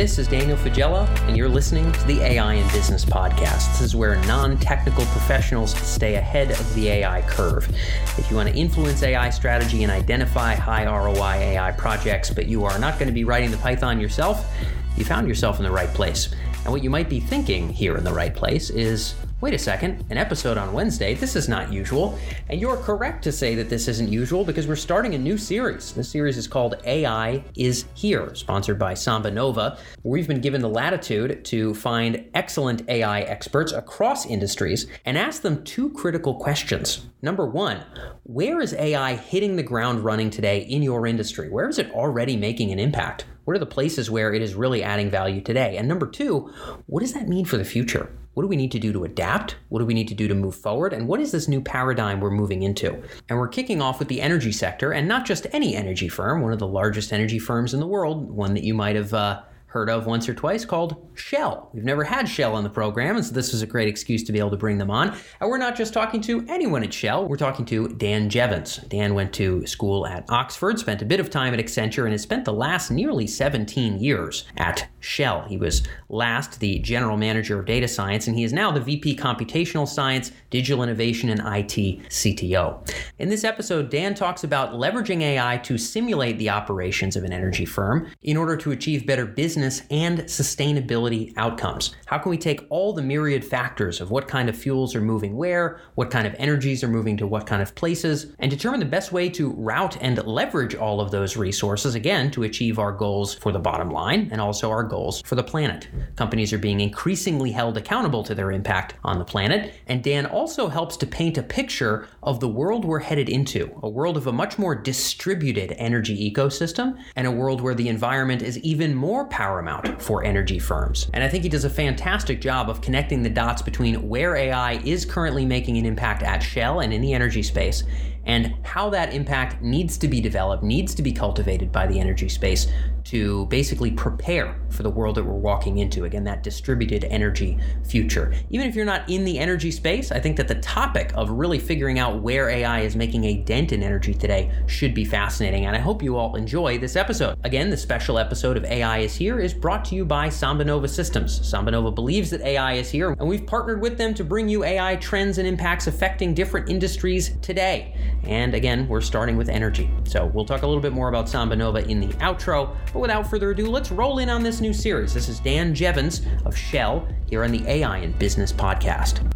This is Daniel Faggella, and you're listening to the AI in Business podcast. This is where non technical professionals stay ahead of the AI curve. If you want to influence AI strategy and identify high ROI AI projects, but you are not going to be writing the Python yourself, you found yourself in the right place. And what you might be thinking here in the right place is Wait a second, an episode on Wednesday? This is not usual. And you're correct to say that this isn't usual because we're starting a new series. This series is called AI is Here, sponsored by SambaNova. We've been given the latitude to find excellent AI experts across industries and ask them two critical questions. Number one, where is AI hitting the ground running today in your industry? Where is it already making an impact? What are the places where it is really adding value today? And number two, what does that mean for the future? What do we need to do to adapt? What do we need to do to move forward? And what is this new paradigm we're moving into? And we're kicking off with the energy sector, and not just any energy firm, one of the largest energy firms in the world, one that you might have uh, heard of once or twice called Shell. We've never had Shell on the program, and so this was a great excuse to be able to bring them on. And we're not just talking to anyone at Shell, we're talking to Dan Jeavons. Dan went to school at Oxford, spent a bit of time at Accenture, and has spent the last nearly 17 years at Shell. He was last the general manager of data science, and he is now the VP computational science, digital innovation, and IT CTO. In this episode, Dan talks about leveraging AI to simulate the operations of an energy firm in order to achieve better business and sustainability outcomes. How can we take all the myriad factors of what kind of fuels are moving where, what kind of energies are moving to what kind of places, and determine the best way to route and leverage all of those resources, again, to achieve our goals for the bottom line and also our goals for the planet. Companies are being increasingly held accountable to their impact on the planet, and Dan also helps to paint a picture of the world we're headed into a world of a much more distributed energy ecosystem and a world where the environment is even more paramount for energy firms. And I think he does a fantastic job of connecting the dots between where AI is currently making an impact at Shell and in the energy space and how that impact needs to be developed, needs to be cultivated by the energy space to basically prepare for the world that we're walking into. Again, that distributed energy future. Even if you're not in the energy space, I think that the topic of really figuring out where AI is making a dent in energy today should be fascinating. And I hope you all enjoy this episode. Again, the special episode of AI is Here is brought to you by SambaNova Systems. SambaNova believes that AI is here, and we've partnered with them to bring you AI trends and impacts affecting different industries today. And again, we're starting with energy. So we'll talk a little bit more about SambaNova in the outro. But without further ado, let's roll in on this new series. This is Dan Jeavons of Shell here on the AI in Business podcast.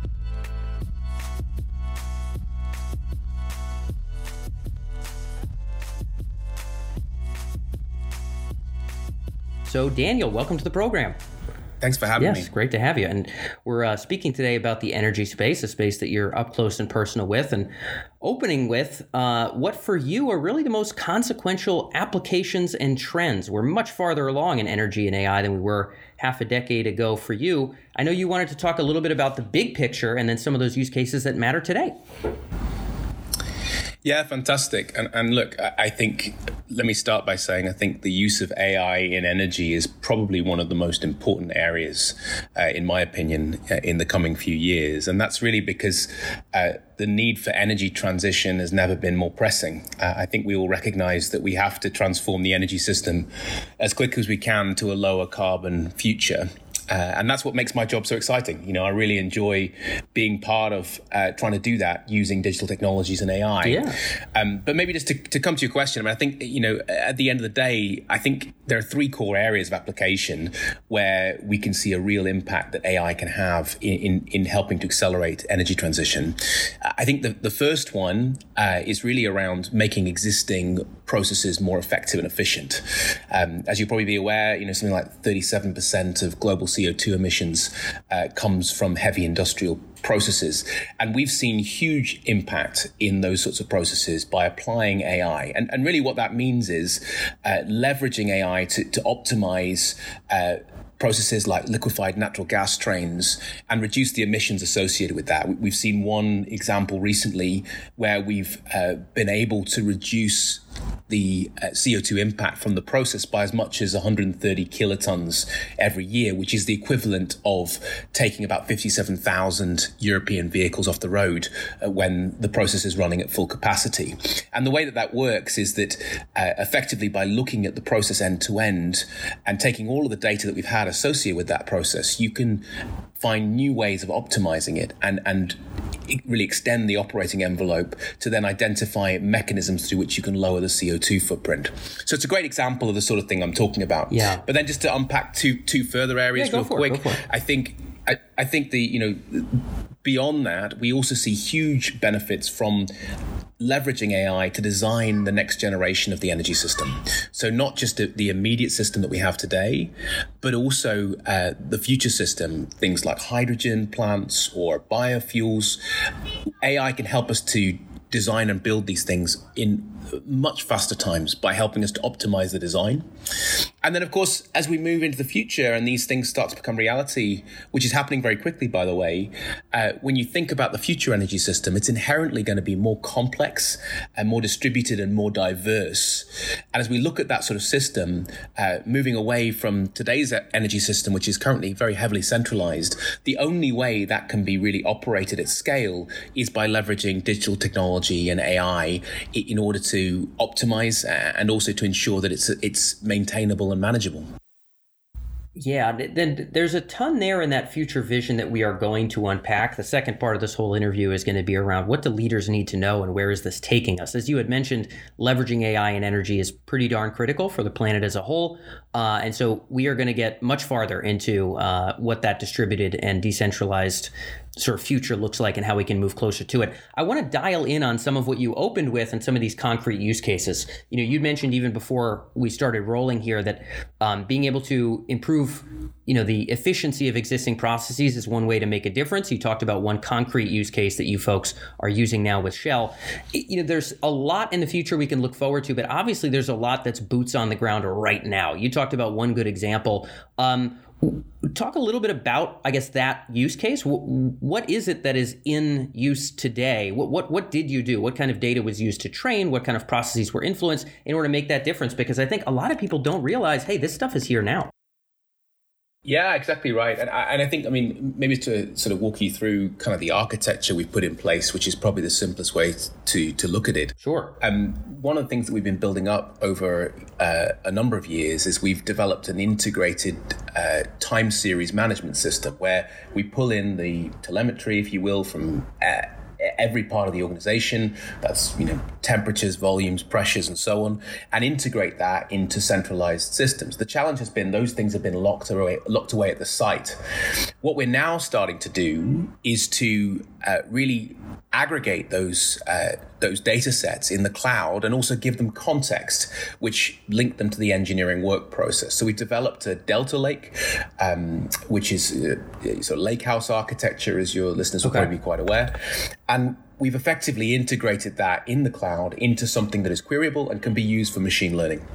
So, Daniel, welcome to the program. Thanks for having yes, me. Yes, great to have you. And we're uh, speaking today about the energy space, a space that you're up close and personal with, and opening with uh, what for you are really the most consequential applications and trends. We're much farther along in energy and AI than we were half a decade ago for you. I know you wanted to talk a little bit about the big picture and then some of those use cases that matter today. Yeah, fantastic. And, and look, I think, let me start by saying I think the use of AI in energy is probably one of the most important areas, uh, in my opinion, uh, in the coming few years. And that's really because uh, the need for energy transition has never been more pressing. Uh, I think we all recognize that we have to transform the energy system as quick as we can to a lower carbon future. Uh, and that's what makes my job so exciting. You know, I really enjoy being part of uh, trying to do that using digital technologies and AI. Yeah. Um, but maybe just to, to come to your question, I mean, I think, you know, at the end of the day, I think there are three core areas of application where we can see a real impact that AI can have in, in, in helping to accelerate energy transition. I think the, the first one uh, is really around making existing processes more effective and efficient. Um, as you'll probably be aware, you know, something like 37% of global CO2 emissions uh, comes from heavy industrial processes. And we've seen huge impact in those sorts of processes by applying AI. And, and really, what that means is uh, leveraging AI to, to optimize. Uh, processes like liquefied natural gas trains and reduce the emissions associated with that. We've seen one example recently where we've uh, been able to reduce the uh, CO2 impact from the process by as much as 130 kilotons every year, which is the equivalent of taking about 57,000 European vehicles off the road uh, when the process is running at full capacity. And the way that that works is that uh, effectively by looking at the process end to end and taking all of the data that we've had associated with that process, you can find new ways of optimizing it and, and really extend the operating envelope to then identify mechanisms through which you can lower the CO2 footprint. So it's a great example of the sort of thing I'm talking about. Yeah. But then just to unpack two two further areas yeah, real quick, it, I think I, I think the you know beyond that we also see huge benefits from leveraging AI to design the next generation of the energy system. So not just the, the immediate system that we have today, but also uh, the future system, things like hydrogen plants or biofuels. AI can help us to design and build these things in much faster times by helping us to optimize the design. And then, of course, as we move into the future and these things start to become reality, which is happening very quickly, by the way, uh, when you think about the future energy system, it's inherently going to be more complex and more distributed and more diverse. And as we look at that sort of system, uh, moving away from today's energy system, which is currently very heavily centralized, the only way that can be really operated at scale is by leveraging digital technology and AI in order to optimize uh, and also to ensure that it's it's maintainable and manageable. Yeah, then there's a ton there in that future vision that we are going to unpack. The second part of this whole interview is going to be around what do leaders need to know and where is this taking us? As you had mentioned, leveraging AI and energy is pretty darn critical for the planet as a whole. Uh, and so we are going to get much farther into uh, what that distributed and decentralized sort of future looks like and how we can move closer to it. I want to dial in on some of what you opened with and some of these concrete use cases. You know, you mentioned even before we started rolling here that um, being able to improve, you know, the efficiency of existing processes is one way to make a difference. You talked about one concrete use case that you folks are using now with Shell. You know, there's a lot in the future we can look forward to, but obviously there's a lot that's boots on the ground right now. You talked about one good example. Um, talk a little bit about i guess that use case. What is it that is in use today? What, what what did you do? What kind of data was used to train? What kind of processes were influenced in order to make that difference? Because i think a lot of people don't realize hey this stuff is here now yeah, exactly right. And I, and I think, I mean, maybe to sort of walk you through kind of the architecture we've put in place, which is probably the simplest way to to look at it. Sure. Um, one of the things that we've been building up over uh, a number of years is we've developed an integrated uh, time series management system where we pull in the telemetry, if you will, from uh, every part of the organization. That's you know temperatures, volumes, pressures, and so on, and integrate that into centralized systems. The challenge has been those things have been locked away, locked away at the site. What we're now starting to do is to uh, really aggregate those uh, those data sets in the cloud and also give them context, which link them to the engineering work process. So we've developed a Delta Lake, um, which is uh, sort of lakehouse architecture, as your listeners will okay. probably be quite aware, and we've effectively integrated that in the cloud into something that is queryable and can be used for machine learning.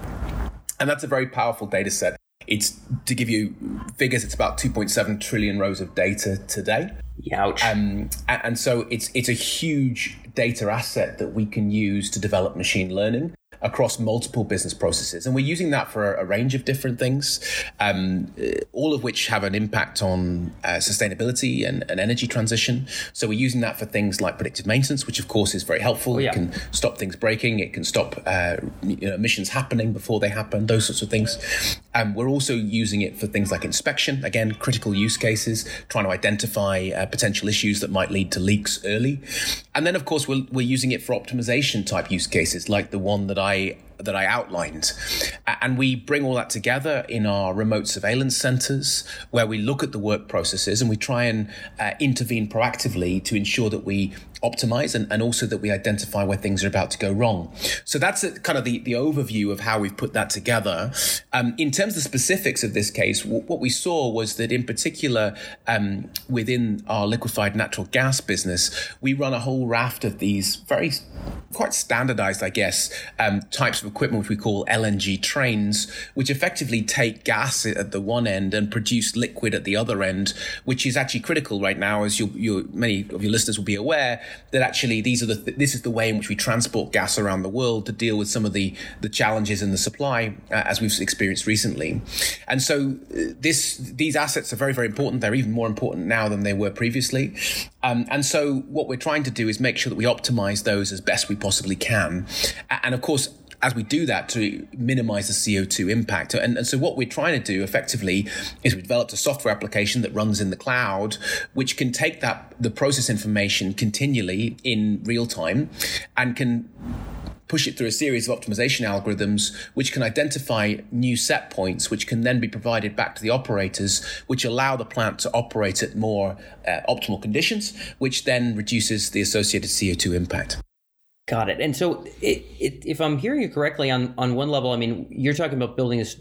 And that's a very powerful data set. It's to give you figures, it's about 2.7 trillion rows of data today. Ouch. Um, and so it's it's a huge data asset that we can use to develop machine learning across multiple business processes. And we're using that for a, range of different things, um, all of which have an impact on uh, sustainability and, and, energy transition. So we're using that for things like predictive maintenance, which of course is very helpful. Oh, yeah. It can stop things breaking, it can stop uh, you know, emissions happening before they happen, those sorts of things. And um, we're also using it for things like inspection, again, critical use cases, trying to identify uh, potential issues that might lead to leaks early. And then, of course, we're, we're using it for optimization type use cases, like the one that I I that I outlined. And we bring all that together in our remote surveillance centers where we look at the work processes and we try and uh, intervene proactively to ensure that we optimize and, and also that we identify where things are about to go wrong. So that's a, kind of the, the overview of how we've put that together. Um, in terms of the specifics of this case, w- what we saw was that in particular, um, within our liquefied natural gas business, we run a whole raft of these very quite standardized, I guess, um, types of equipment which we call LNG trains, which effectively take gas at the one end and produce liquid at the other end, which is actually critical right now, as you, you many of your listeners will be aware that actually these are the this is the way in which we transport gas around the world to deal with some of the the challenges in the supply uh, as we've experienced recently, and so uh, this these assets are very very important. They're even more important now than they were previously, um, and so what we're trying to do is make sure that we optimize those as best we possibly can, and of course as we do that to minimize the CO2 impact. And, and, so what we're trying to do effectively is we developed a software application that runs in the cloud, which can take that, the process information continually in real time and can push it through a series of optimization algorithms, which can identify new set points, which can then be provided back to the operators, which allow the plant to operate at more uh, optimal conditions, which then reduces the associated CO2 impact. Got it. And so, it, it, if I'm hearing you correctly, on on one level, I mean, you're talking about building this,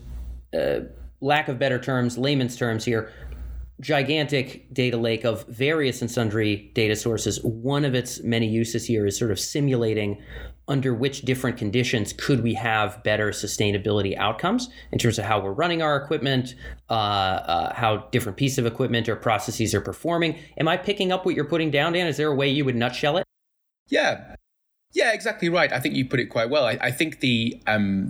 uh, lack of better terms, layman's terms here, gigantic data lake of various and sundry data sources. One of its many uses here is sort of simulating under which different conditions could we have better sustainability outcomes in terms of how we're running our equipment, uh, uh, how different pieces of equipment or processes are performing. Am I picking up what you're putting down, Dan? Is there a way you would nutshell it? Yeah, yeah, exactly right. I think you put it quite well. I, I think the um,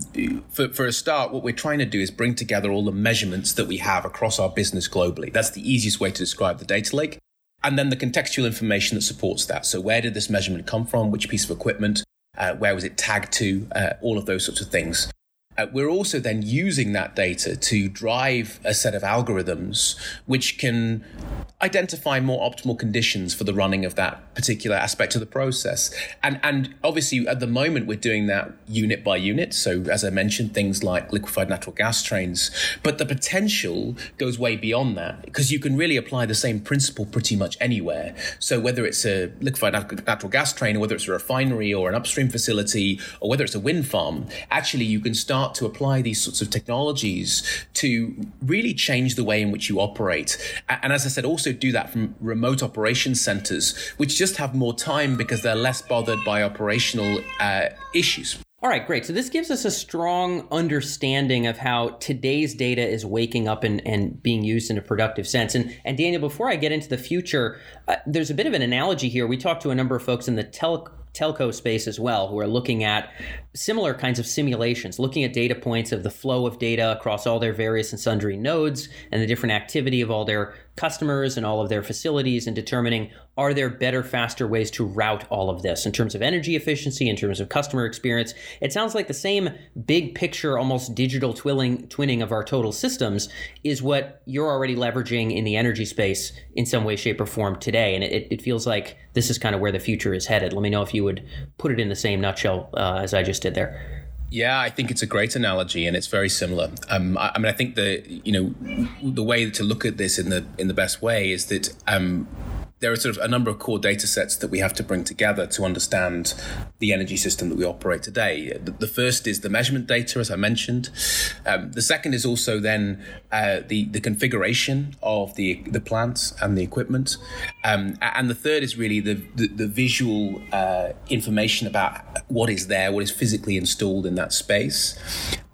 for for a start, what we're trying to do is bring together all the measurements that we have across our business globally. That's the easiest way to describe the data lake, and then the contextual information that supports that. So, where did this measurement come from? Which piece of equipment? Uh, where was it tagged to? Uh, all of those sorts of things. Uh, we're also then using that data to drive a set of algorithms which can identify more optimal conditions for the running of that particular aspect of the process. And and obviously at the moment we're doing that unit by unit. So as I mentioned, things like liquefied natural gas trains. But the potential goes way beyond that because you can really apply the same principle pretty much anywhere. So whether it's a liquefied natural gas train or whether it's a refinery or an upstream facility or whether it's a wind farm, actually you can start to apply these sorts of technologies to really change the way in which you operate. And as I said, also do that from remote operations centers, which just have more time because they're less bothered by operational uh, issues. All right, great. So this gives us a strong understanding of how today's data is waking up and, and being used in a productive sense. And, and Daniel, before I get into the future, uh, there's a bit of an analogy here. We talked to a number of folks in the tele- telco space as well who are looking at similar kinds of simulations, looking at data points of the flow of data across all their various and sundry nodes and the different activity of all their customers and all of their facilities and determining are there better, faster ways to route all of this in terms of energy efficiency, in terms of customer experience? It sounds like the same big picture, almost digital twilling, twinning of our total systems is what you're already leveraging in the energy space in some way, shape, or form today. And it, it feels like this is kind of where the future is headed. Let me know if you would put it in the same nutshell uh, as I just did there. Yeah, I think it's a great analogy, and it's very similar. Um, I, I, mean, I think the you know the way to look at this in the in the best way is that um, there are sort of a number of core data sets that we have to bring together to understand the energy system that we operate today. The, first is the measurement data, as I mentioned. Um, the second is also then uh, the the configuration of the the plants and the equipment, um, and the third is really the the, the visual uh, information about what is there, what is physically installed in that space.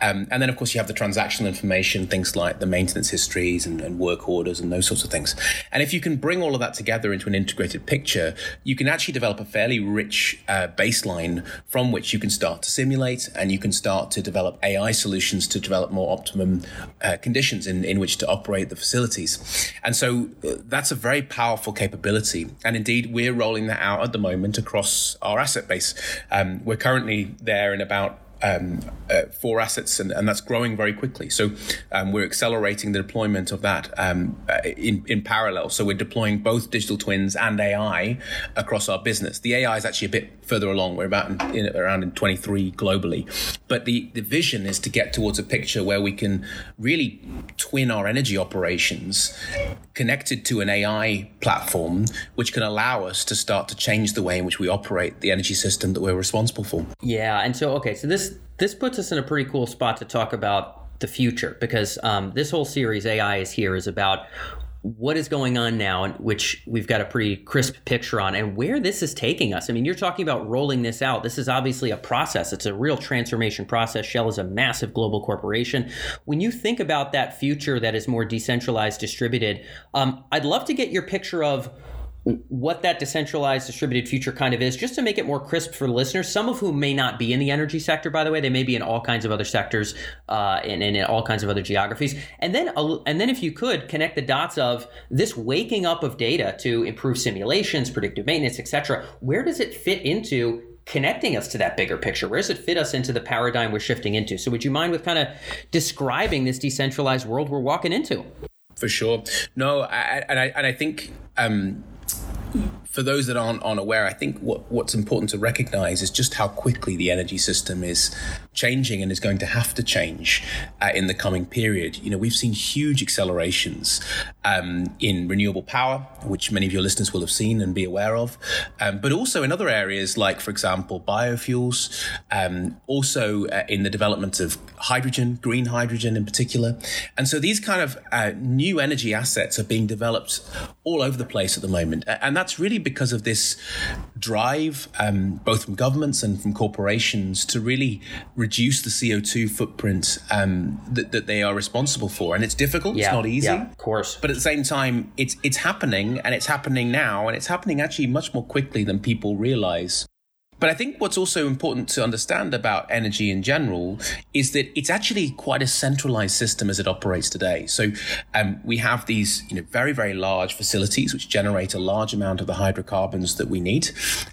Um, and then, of course, you have the transactional information, things like the maintenance histories and, and, work orders and those sorts of things. And if you can bring all of that together into an integrated picture, you can actually develop a fairly rich uh, baseline from which you can start to simulate and you can start to develop AI solutions to develop more optimum uh, conditions in, in which to operate the facilities. And so uh, that's a very powerful capability. And indeed, we're rolling that out at the moment across our asset base. Um, we're currently there in about um, uh, four assets, and, and, that's growing very quickly. So um, we're accelerating the deployment of that um, uh, in, in parallel. So we're deploying both digital twins and AI across our business. The AI is actually a bit further along. We're about in, in, around in 23 globally, but the the vision is to get towards a picture where we can really twin our energy operations connected to an AI platform, which can allow us to start to change the way in which we operate the energy system that we're responsible for. Yeah, and so okay, so this this puts us in a pretty cool spot to talk about the future because um, this whole series AI is here is about what is going on now, which we've got a pretty crisp picture on, and where this is taking us. I mean, you're talking about rolling this out. This is obviously a process, it's a real transformation process. Shell is a massive global corporation. When you think about that future that is more decentralized, distributed, um, I'd love to get your picture of what that decentralized distributed future kind of is, just to make it more crisp for listeners, some of whom may not be in the energy sector, by the way, they may be in all kinds of other sectors uh, and, and, in all kinds of other geographies. And then, and then if you could connect the dots of this waking up of data to improve simulations, predictive maintenance, etc., where does it fit into connecting us to that bigger picture? Where does it fit us into the paradigm we're shifting into? So, would you mind with kind of describing this decentralized world we're walking into? For sure. No, I, and I and I think. Um, for those that aren't unaware, I think what, what's important to recognize is just how quickly the energy system is changing and is going to have to change uh, in the coming period. You know, we've seen huge accelerations um, in renewable power, which many of your listeners will have seen and be aware of, um, but also in other areas like, for example, biofuels, um, also uh, in the development of hydrogen, green hydrogen in particular. And so these kind of uh, new energy assets are being developed all over the place at the moment. And that's really because of this drive, um, both from governments and from corporations, to really reduce the CO2 footprint um, that, that, they are responsible for. And it's difficult, yeah, it's not easy. Yeah, of course. But at the same time, it's, it's happening and it's happening now and it's happening actually much more quickly than people realize. But I think what's also important to understand about energy in general is that it's actually quite a centralized system as it operates today. So um, we have these, you know, very very large facilities which generate a large amount of the hydrocarbons that we need.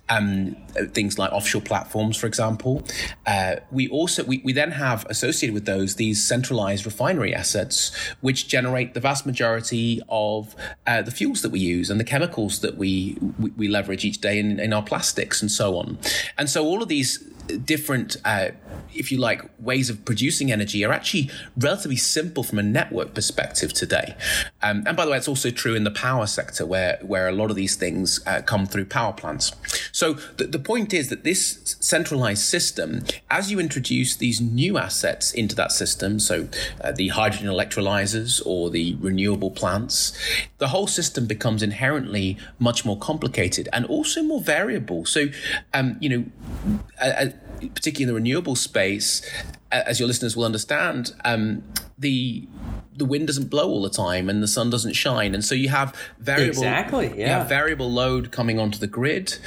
Um, things like offshore platforms, for example. Uh, we also we, we then have associated with those these centralized refinery assets which generate the vast majority of uh, the fuels that we use and the chemicals that we we, we leverage each day in, in our plastics and so on. And so all of these different, uh, if you like, ways of producing energy are actually relatively simple from a network perspective today. Um, and by the way, it's also true in the power sector where, where a lot of these things uh, come through power plants. So the, the point is that this centralized system, as you introduce these new assets into that system, so uh, the hydrogen electrolyzers or the renewable plants, the whole system becomes inherently much more complicated and also more variable. So, um, you know, particularly in the renewable space, as your listeners will understand, um, the the wind doesn't blow all the time and the sun doesn't shine, and so you have variable exactly yeah. you have variable load coming onto the grid,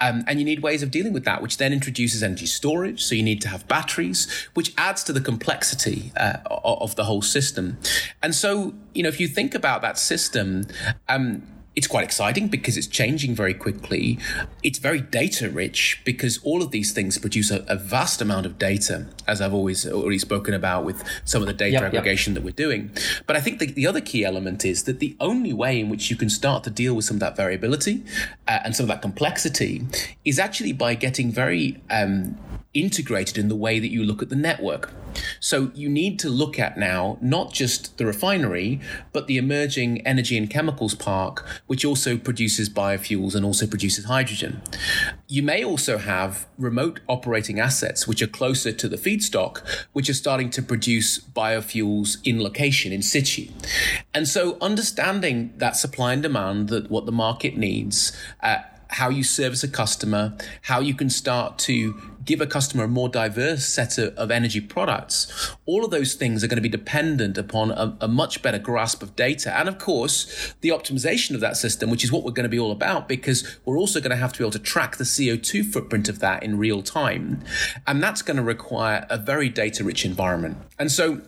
um, and you need ways of dealing with that, which then introduces energy storage. So you need to have batteries, which adds to the complexity uh, of the whole system. And so you know if you think about that system. Um, it's quite exciting because it's changing very quickly. It's very data rich because all of these things produce a, a vast amount of data, as I've always already spoken about with some of the data yep, aggregation yep. that we're doing. But I think the, the, other key element is that the only way in which you can start to deal with some of that variability uh, and some of that complexity is actually by getting very um, integrated in the way that you look at the network. So you need to look at now not just the refinery, but the emerging energy and chemicals park, which also produces biofuels and also produces hydrogen. You may also have remote operating assets which are closer to the feedstock, which are starting to produce biofuels in location, in situ. And so understanding that supply and demand, that what the market needs, uh, how you service a customer, how you can start to give a customer a more diverse set of, of energy products, all of those things are going to be dependent upon a, a, much better grasp of data. And of course, the optimization of that system, which is what we're going to be all about, because we're also going to have to be able to track the CO2 footprint of that in real time. And that's going to require a very data rich environment. And so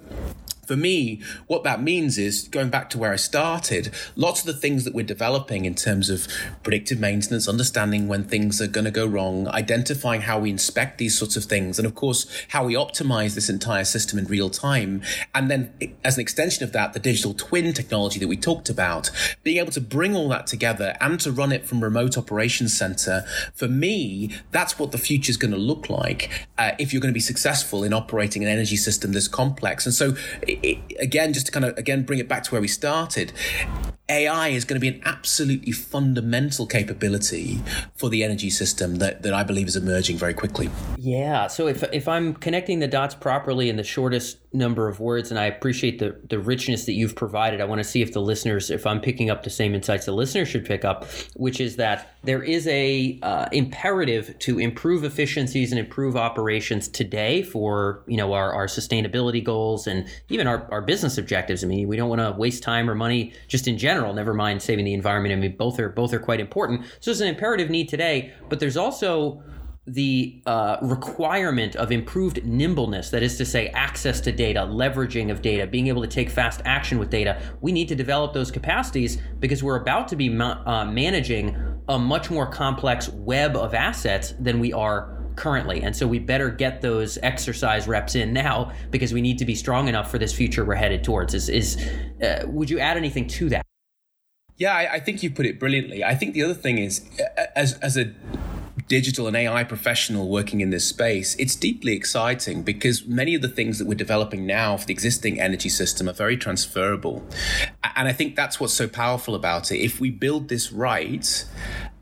for me, what that means is going back to where I started, lots of the things that we're developing in terms of predictive maintenance, understanding when things are going to go wrong, identifying how we inspect these sorts of things, and of course, how we optimize this entire system in real time. And then, as an extension of that, the digital twin technology that we talked about, being able to bring all that together and to run it from remote operations center, for me, that's what the future is going to look like uh, if you're going to be successful in operating an energy system this complex. And so, it, again, just to kind of again bring it back to where we started, AI is going to be an absolutely fundamental capability for the energy system that, that I believe is emerging very quickly. Yeah. So if, if I'm connecting the dots properly in the shortest number of words, and I appreciate the, the richness that you've provided, I want to see if the listeners, if I'm picking up the same insights the listeners should pick up, which is that there is a uh, imperative to improve efficiencies and improve operations today for you know our, our sustainability goals and even our, our business objectives. I mean, we don't want to waste time or money just in general. Never mind saving the environment. I mean, both are both are quite important. So there's an imperative need today, but there's also the uh, requirement of improved nimbleness, that is to say, access to data, leveraging of data, being able to take fast action with data, we need to develop those capacities because we're about to be ma- uh, managing a much more complex web of assets than we are currently. And so we better get those exercise reps in now because we need to be strong enough for this future we're headed towards. Is, is uh, would you add anything to that? Yeah, I, I think you put it brilliantly. I think the other thing is, as as a digital and AI professional working in this space, it's deeply exciting because many of the things that we're developing now for the existing energy system are very transferable. And I think that's what's so powerful about it. If we build this right,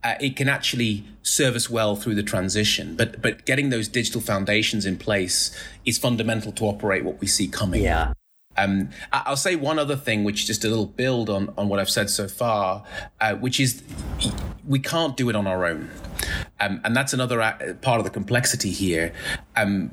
uh, it can actually serve us well through the transition. But but getting those digital foundations in place is fundamental to operate what we see coming. Yeah. Um, I'll say one other thing, which is just a little build on, on what I've said so far, uh, which is we can't do it on our own. Um, and that's another part of the complexity here. Um,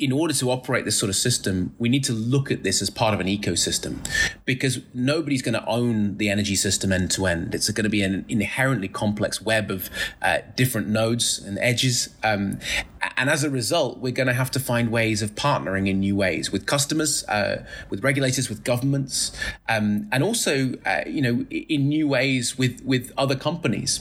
in order to operate this sort of system, we need to look at this as part of an ecosystem because nobody's going to own the energy system end to end. It's going to be an inherently complex web of uh, different nodes and edges. Um, and as a result, we're going to have to find ways of partnering in new ways with customers, uh, with regulators, with governments, um, and also, uh, you know, in new ways with with other companies.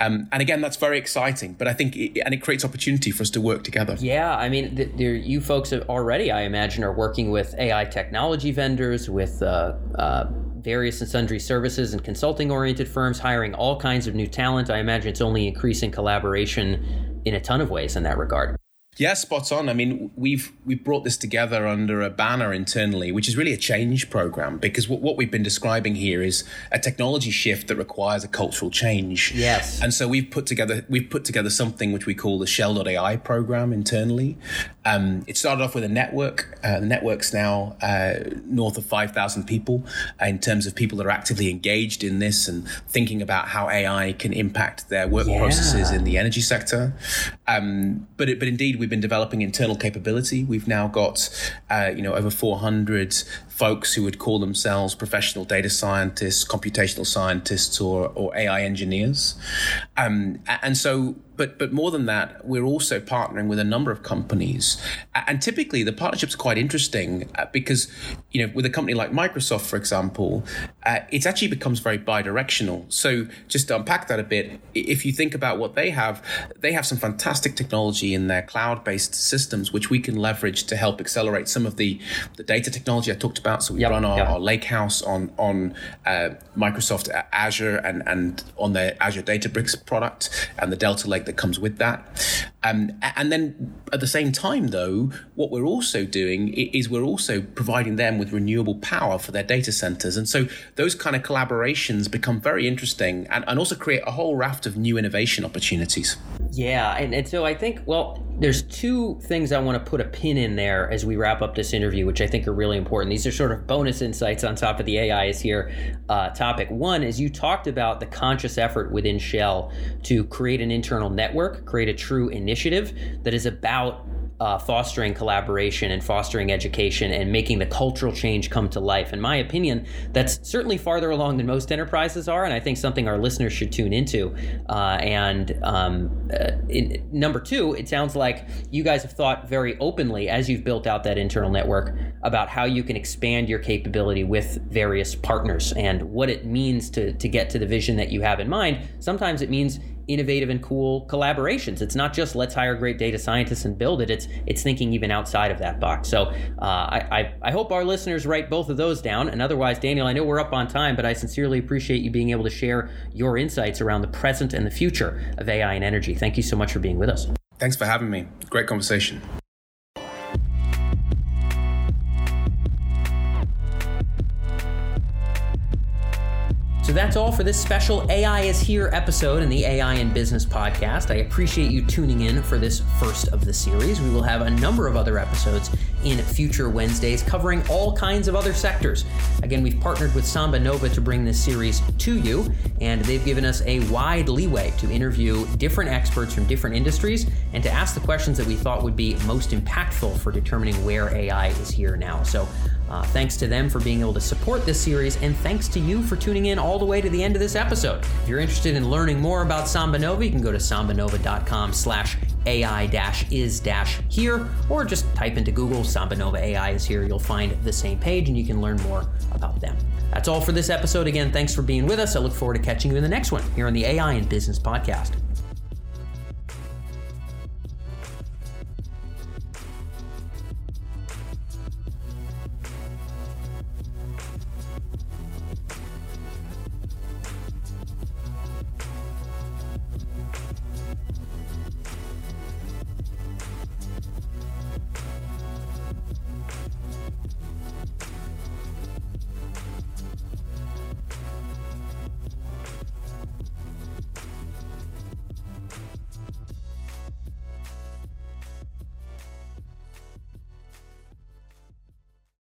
Um, and again, that's very exciting. But I think, it, and it creates opportunity for us to work together. Yeah, I mean, there, you folks already, I imagine, are working with AI technology vendors, with uh, uh, various and sundry services and consulting oriented firms, hiring all kinds of new talent. I imagine it's only increasing collaboration in a ton of ways in that regard. Yeah, spot on. I mean, we've we've brought this together under a banner internally, which is really a change program because what, what we've been describing here is a technology shift that requires a cultural change. Yes. And so we've put together we've put together something which we call the Shell.ai program internally. Um, it started off with a network. Uh, the network's now uh, north of five thousand people uh, in terms of people that are actively engaged in this and thinking about how AI can impact their work yeah. processes in the energy sector. Um, but it, but indeed we've been developing internal capability. We've now got, uh, you know, over 400 folks who would call themselves professional data scientists, computational scientists, or, or AI engineers. Um, and so, but but more than that, we're also partnering with a number of companies, and typically the partnerships are quite interesting uh, because you know with a company like Microsoft, for example, uh, it actually becomes very bi-directional. So just to unpack that a bit, if you think about what they have, they have some fantastic technology in their cloud-based systems, which we can leverage to help accelerate some of the the data technology I talked about about. So we yep, run our, yep. our Lakehouse on on uh, Microsoft Azure and and on the Azure Databricks product and the Delta Lake that comes with that. Um, and then at the same time, though, what we're also doing is we're also providing them with renewable power for their data centers. And so those kind of collaborations become very interesting and, and also create a whole raft of new innovation opportunities. Yeah. And, and so I think, well, there's two things I want to put a pin in there as we wrap up this interview, which I think are really important. These are sort of bonus insights on top of the AI is here uh, topic. One is you talked about the conscious effort within Shell to create an internal network, create a true initiative that is about uh, fostering collaboration and fostering education and making the cultural change come to life. In my opinion, that's certainly farther along than most enterprises are, and I think something our listeners should tune into. Uh, and um, uh, in, number two, it sounds like you guys have thought very openly as you've built out that internal network about how you can expand your capability with various partners and what it means to, to get to the vision that you have in mind. Sometimes it means innovative and cool collaborations. It's not just let's hire great data scientists and build it. It's it's thinking even outside of that box. So uh, I, I, I hope our listeners write both of those down. And otherwise, Daniel, I know we're up on time, but I sincerely appreciate you being able to share your insights around the present and the future of AI and energy. Thank you so much for being with us. Thanks for having me. Great conversation. So that's all for this special AI is Here episode in the AI and Business podcast. I appreciate you tuning in for this first of the series. We will have a number of other episodes in future Wednesdays covering all kinds of other sectors. Again, we've partnered with SambaNova to bring this series to you, and they've given us a wide leeway to interview different experts from different industries and to ask the questions that we thought would be most impactful for determining where AI is here now. So uh, thanks to them for being able to support this series, and thanks to you for tuning in all the way to the end of this episode. If you're interested in learning more about SambaNova, you can go to sambanova.com slash AI-is-here, or just type into Google SambaNova AI is here. You'll find the same page, and you can learn more about them. That's all for this episode. Again, thanks for being with us. I look forward to catching you in the next one here on the AI and Business Podcast.